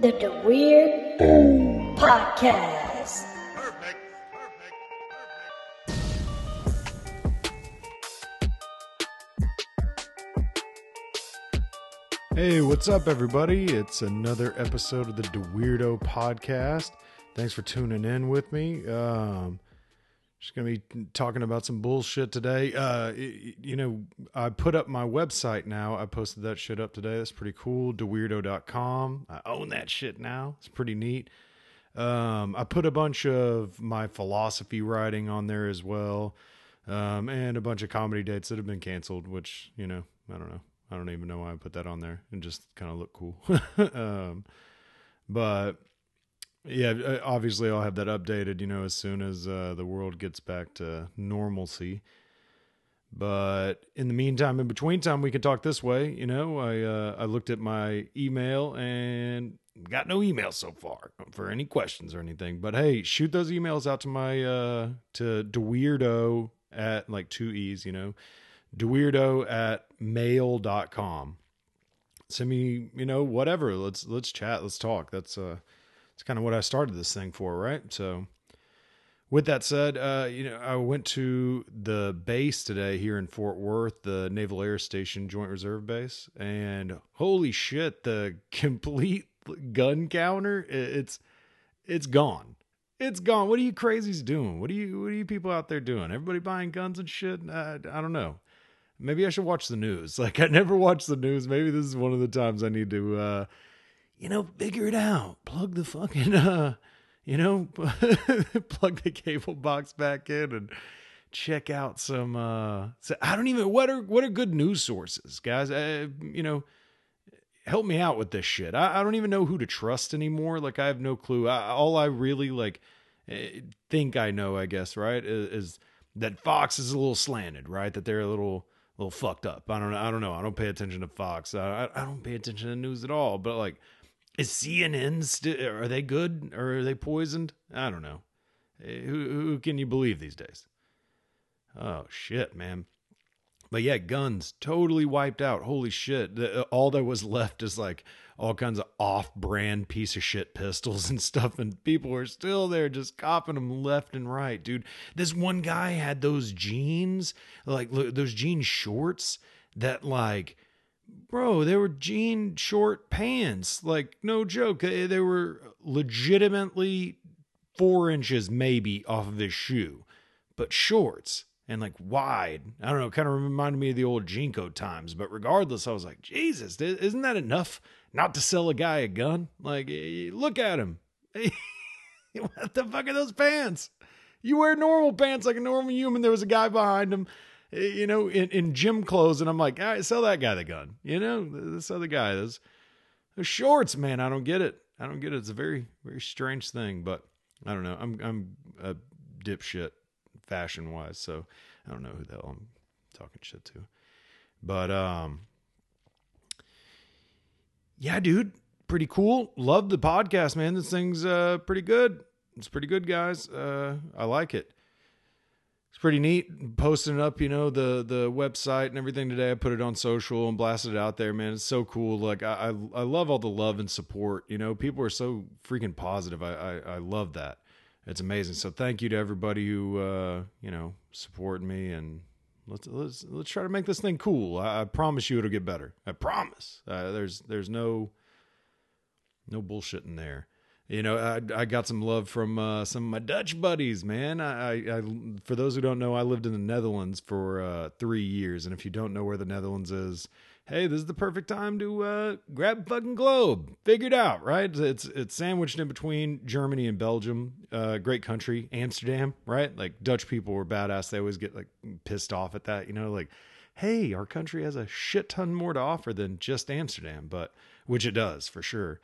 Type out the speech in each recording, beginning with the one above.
The, the Weird Podcast. Perfect. Perfect. Hey, what's up, everybody? It's another episode of the DeWeirdo podcast. Thanks for tuning in with me. Um, just gonna be talking about some bullshit today. Uh, you know, I put up my website now. I posted that shit up today. That's pretty cool. DeWeirdo.com. I own that shit now. It's pretty neat. Um, I put a bunch of my philosophy writing on there as well, um, and a bunch of comedy dates that have been canceled. Which you know, I don't know. I don't even know why I put that on there. and just kind of look cool. um, but yeah, uh, obviously I'll have that updated. You know, as soon as uh, the world gets back to normalcy. But in the meantime, in between time, we can talk this way. You know, I uh, I looked at my email and got no emails so far for any questions or anything. But hey, shoot those emails out to my uh to DeWeirdo at like two E's, you know, DeWeirdo at mail.com. Send me, you know, whatever. Let's let's chat, let's talk. That's uh that's kind of what I started this thing for, right? So with that said, uh, you know, I went to the base today here in Fort Worth, the Naval Air Station Joint Reserve Base, and holy shit, the complete gun counter, it's it's gone. It's gone. What are you crazies doing? What are you what are you people out there doing? Everybody buying guns and shit? Uh, I don't know. Maybe I should watch the news. Like I never watch the news. Maybe this is one of the times I need to uh you know, figure it out. Plug the fucking uh you know, plug the cable box back in and check out some uh so I don't even what are what are good news sources, guys? Uh, you know, help me out with this shit. I, I don't even know who to trust anymore. Like I have no clue. I, all I really like eh, think I know, I guess, right, is, is that Fox is a little slanted, right? That they're a little little fucked up. I don't know. I don't know. I don't pay attention to Fox. I I, I don't pay attention to news at all. But like, is CNN st- are they good or are they poisoned? I don't know. Eh, Who who can you believe these days? Oh shit, man. But yeah, guns totally wiped out. Holy shit. The, all that was left is like all kinds of off brand piece of shit pistols and stuff. And people are still there just copping them left and right, dude. This one guy had those jeans, like those jean shorts that, like, bro, they were jean short pants. Like, no joke. They, were legitimately four inches maybe off of his shoe, but shorts and like wide. I don't know, kind of reminded me of the old JNCO times. But regardless, I was like, Jesus, isn't that enough not to sell a guy a gun? Like, look at him. what the fuck are those pants? You wear normal pants like a normal human. There was a guy behind him, you know, in, in gym clothes, and I'm like, all right, sell that guy the gun. You know, this other guy, those, those shorts, man. I don't get it. I don't get it. It's a very, very strange thing, but I don't know. I'm, I'm a dipshit fashion wise, so I don't know who the hell I'm talking shit to. But um, yeah, dude, pretty cool. Love the podcast, man. This thing's uh pretty good. It's pretty good, guys. Uh, I like it. It's pretty neat. Posting up, you know, the the website and everything today. I put it on social and blasted it out there, man. It's so cool. Like I I, I love all the love and support. You know, people are so freaking positive. I I, I love that. It's amazing. So thank you to everybody who uh, you know support me and let's let's let's try to make this thing cool. I, I promise you it'll get better. I promise. Uh, there's there's no no bullshit in there. You know, I I got some love from uh, some of my Dutch buddies, man. I, I, I for those who don't know, I lived in the Netherlands for uh, three years, and if you don't know where the Netherlands is, hey, this is the perfect time to uh, grab fucking globe. figured out, right? It's it's sandwiched in between Germany and Belgium. Uh, great country, Amsterdam, right? Like Dutch people were badass. They always get like pissed off at that, you know, like, hey, our country has a shit ton more to offer than just Amsterdam, but which it does for sure.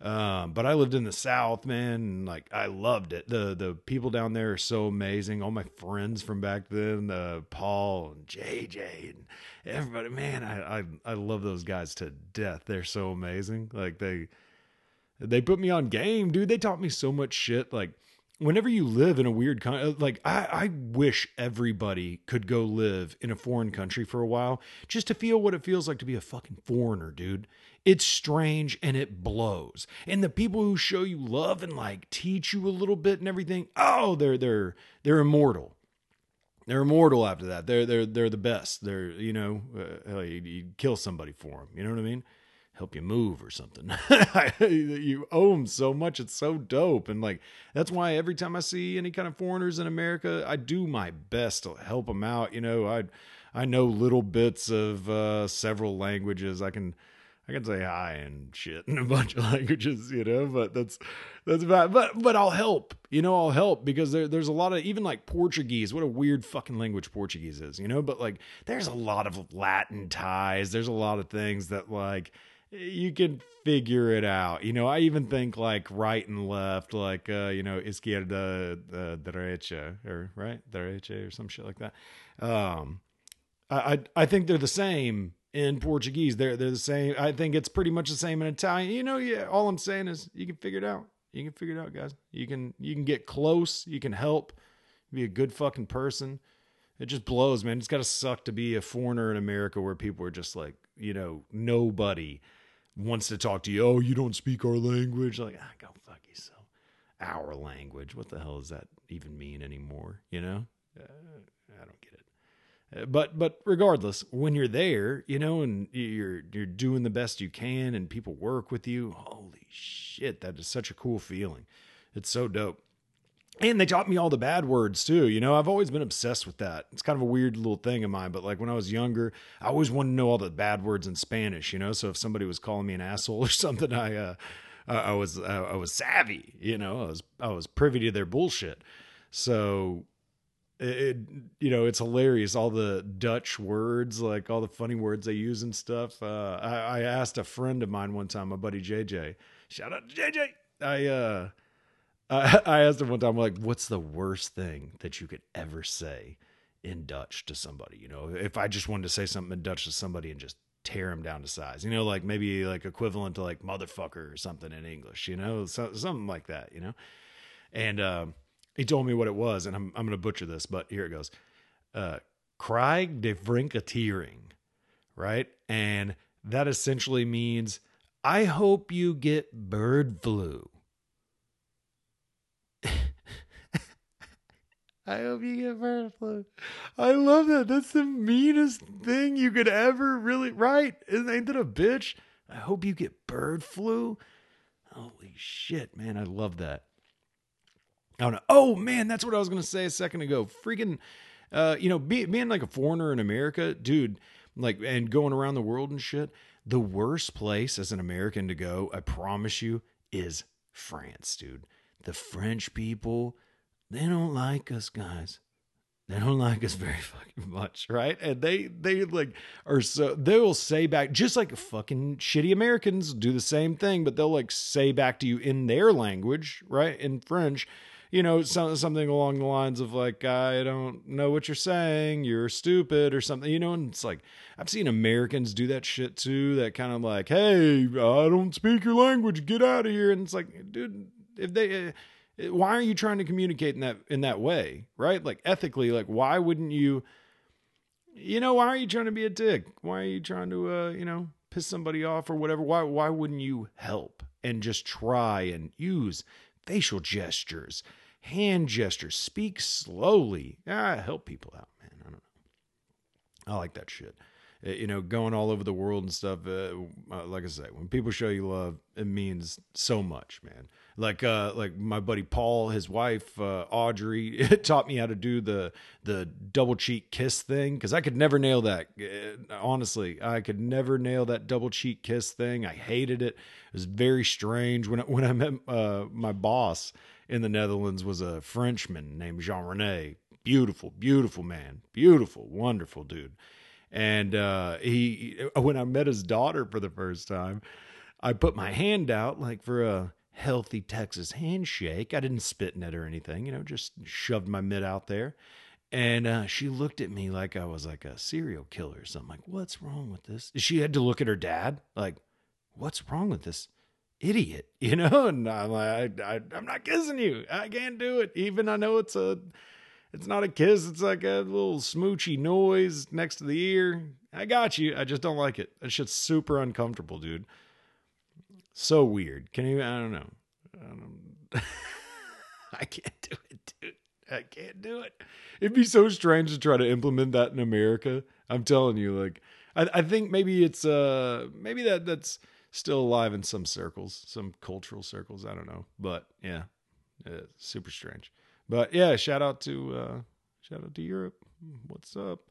Um, but I lived in the South, man, like I loved it. The the people down there are so amazing. All my friends from back then, uh, Paul and JJ and everybody, man, I, I I love those guys to death. They're so amazing. Like they they put me on game, dude. They taught me so much shit. Like whenever you live in a weird country, like I, I wish everybody could go live in a foreign country for a while just to feel what it feels like to be a fucking foreigner, dude. It's strange and it blows. And the people who show you love and like teach you a little bit and everything, oh, they're they're they're immortal. They're immortal after that. They're they're they're the best. They're you know uh, you kill somebody for them. You know what I mean? Help you move or something. you owe them so much. It's so dope. And like, that's why every time I see any kind of foreigners in America, I do my best to help them out. You know, I, I know little bits of uh, several languages. I can, I can say hi and shit in a bunch of languages, you know, but that's, that's about, but, but I'll help, you know, I'll help because there, there's a lot of, even like Portuguese, what a weird fucking language Portuguese is, you know, but like, there's a lot of Latin ties. There's a lot of things that like, you can figure it out. You know, I even think like right and left, like uh, you know, izquierda, uh, derecha, or right, derecha, or some shit like that. Um, I, I I think they're the same in Portuguese. They're they're the same. I think it's pretty much the same in Italian. You know, yeah. All I'm saying is you can figure it out. You can figure it out, guys. You can you can get close. You can help. Be a good fucking person. It just blows, man. It's got to suck to be a foreigner in America where people are just like, you know, nobody wants to talk to you. Oh, you don't speak our language. Like, ah, go fuck yourself. Our language. What the hell does that even mean anymore? You know, uh, I don't get it. Uh, but but regardless, when you're there, you know, and you're you're doing the best you can, and people work with you. Holy shit, that is such a cool feeling. It's so dope. And they taught me all the bad words too. You know, I've always been obsessed with that. It's kind of a weird little thing of mine, but like when I was younger, I always wanted to know all the bad words in Spanish, you know? So if somebody was calling me an asshole or something, I, uh, I was, I was savvy, you know, I was, I was privy to their bullshit. So it, you know, it's hilarious. All the Dutch words, like all the funny words they use and stuff. Uh, I, I asked a friend of mine one time, my buddy JJ, shout out to JJ. I, uh, I, asked him one time, like, what's the worst thing that you could ever say in Dutch to somebody? You know, if I just wanted to say something in Dutch to somebody and just tear him down to size, you know, like maybe like equivalent to like motherfucker or something in English, you know, so, something like that, you know. And um, he told me what it was, and I'm I'm going to butcher this, but here it goes. Uh, Krijg de Vrinketiering, right? And that essentially means I hope you get bird flu. I hope you get bird flu. I love that. That's the meanest thing you could ever really write. Ain't that a bitch? I hope you get bird flu. Holy shit, man. I love that. I don't know. Oh man, that's what I was gonna say a second ago. Freaking uh, you know, be, being like a foreigner in America, dude, like and going around the world and shit, the worst place as an American to go, I promise you, is France, dude. The French people they don't like us guys. They don't like us very fucking much right? And they they like are so they will say back just like fucking shitty americans do the same thing but they'll like say back to you in their language right? In french you know some, something along the lines of like i don't know what you're saying. You're stupid or something you know? And it's like i've seen americans do that shit too that kind of like hey i don't speak your language. Get out of here. And it's like dude if they why are you trying to communicate in that in that way right? Like ethically like why wouldn't you you know why are you trying to be a dick? Why are you trying to uh you know piss somebody off or whatever? Why why wouldn't you help and just try and use facial gestures hand gestures speak slowly? Ah help people out man. I don't know. I like that shit. Uh, you know, going all over the world and stuff. Uh, uh, like I say, when people show you love, it means so much, man. Like, uh, like my buddy Paul, his wife uh, Audrey, taught me how to do the the double cheek kiss thing because I could never nail that. Uh, honestly, I could never nail that double cheek kiss thing. I hated it. It was very strange when I, when I met uh, my boss in the Netherlands was a Frenchman named Jean Rene. Beautiful, beautiful man, beautiful, wonderful dude and uh, he, when I met his daughter for the first time, I put my hand out like for a healthy Texas handshake. I didn't spit in it or anything, you know, just shoved my mitt out there. And uh, she looked at me like I was like a serial killer or something. Like, what's wrong with this? She had to look at her dad, like, what's wrong with this? idiot, you know? And I'm like, I, I, I'm not kissing you. I can't do it. Even I know it's a, it's not a kiss. It's like a little smoochy noise next to the ear. I got you. I just don't like it. That shit's super uncomfortable, dude. So weird. Can you? I don't know. I, don't, I can't do it, dude. I can't do it. It'd be so strange to try to implement that in America. I'm telling you, like, I, I think maybe it's uh maybe that that's still alive in some circles, some cultural circles. I don't know, but yeah, yeah super strange. But yeah, shout out to uh shout out to Europe. What's up?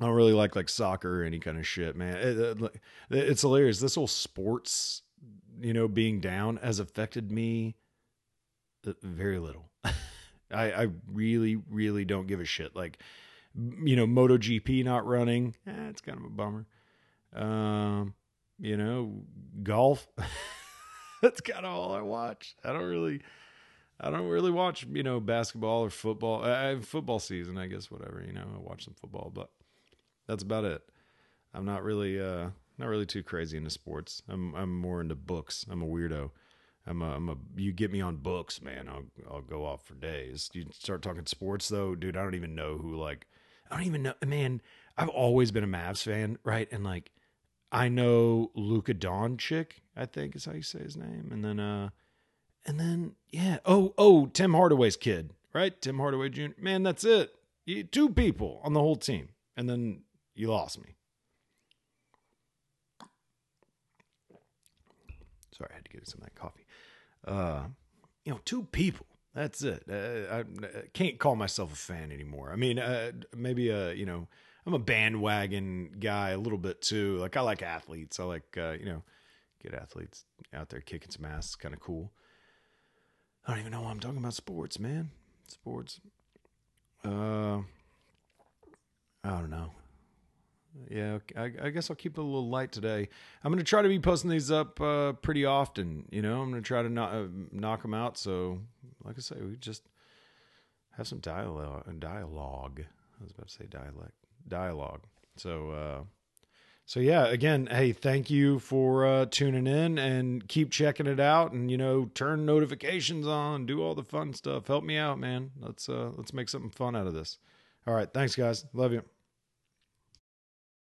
I don't really like like soccer or any kind of shit, man. It, it, it's hilarious. This whole sports, you know, being down has affected me uh, very little. I, I really, really don't give a shit. Like, you know, MotoGP not running, eh, it's kind of a bummer. Um, you know, golf. That's kind of all I watch. I don't really, I don't really watch, you know, basketball or football. I have football season, I guess, whatever. You know, I watch some football, but that's about it. I'm not really, uh, not really too crazy into sports. I'm, I'm more into books. I'm a weirdo. I'm a, I'm a, you get me on books, man. I'll, I'll go off for days. You start talking sports though, dude. I don't even know who, like, I don't even know, man. I've always been a Mavs fan, right? And like, I know Luka Doncic, I think is how you say his name. And then, uh, and then, yeah. Oh, oh, Tim Hardaway's kid, right? Tim Hardaway Jr. Man, that's it. Two people on the whole team. And then you lost me. Sorry, I had to get some of that coffee. Uh, you know, two people. That's it. Uh, I, I, can't call myself a fan anymore. I mean, uh, maybe a you know, I'm a bandwagon guy a little bit too. Like I like athletes. I like uh, you know, get athletes out there kicking some ass. Kind of cool. I don't even know why I'm talking about sports, man. Sports. Uh, I don't know yeah, I, I, guess I'll keep it a little light today. I'm going to try to be posting these up uh, pretty often. You know, I'm going to try to knock, uh, knock them out. So, like I say, we just have some dialogue. Dialogue. I was about to say dialect. Dialogue. So, uh, so yeah. Again, hey, thank you for uh, tuning in and keep checking it out. And you know, turn notifications on, do all the fun stuff. Help me out, man. Let's uh, let's make something fun out of this. All right, thanks, guys. Love you.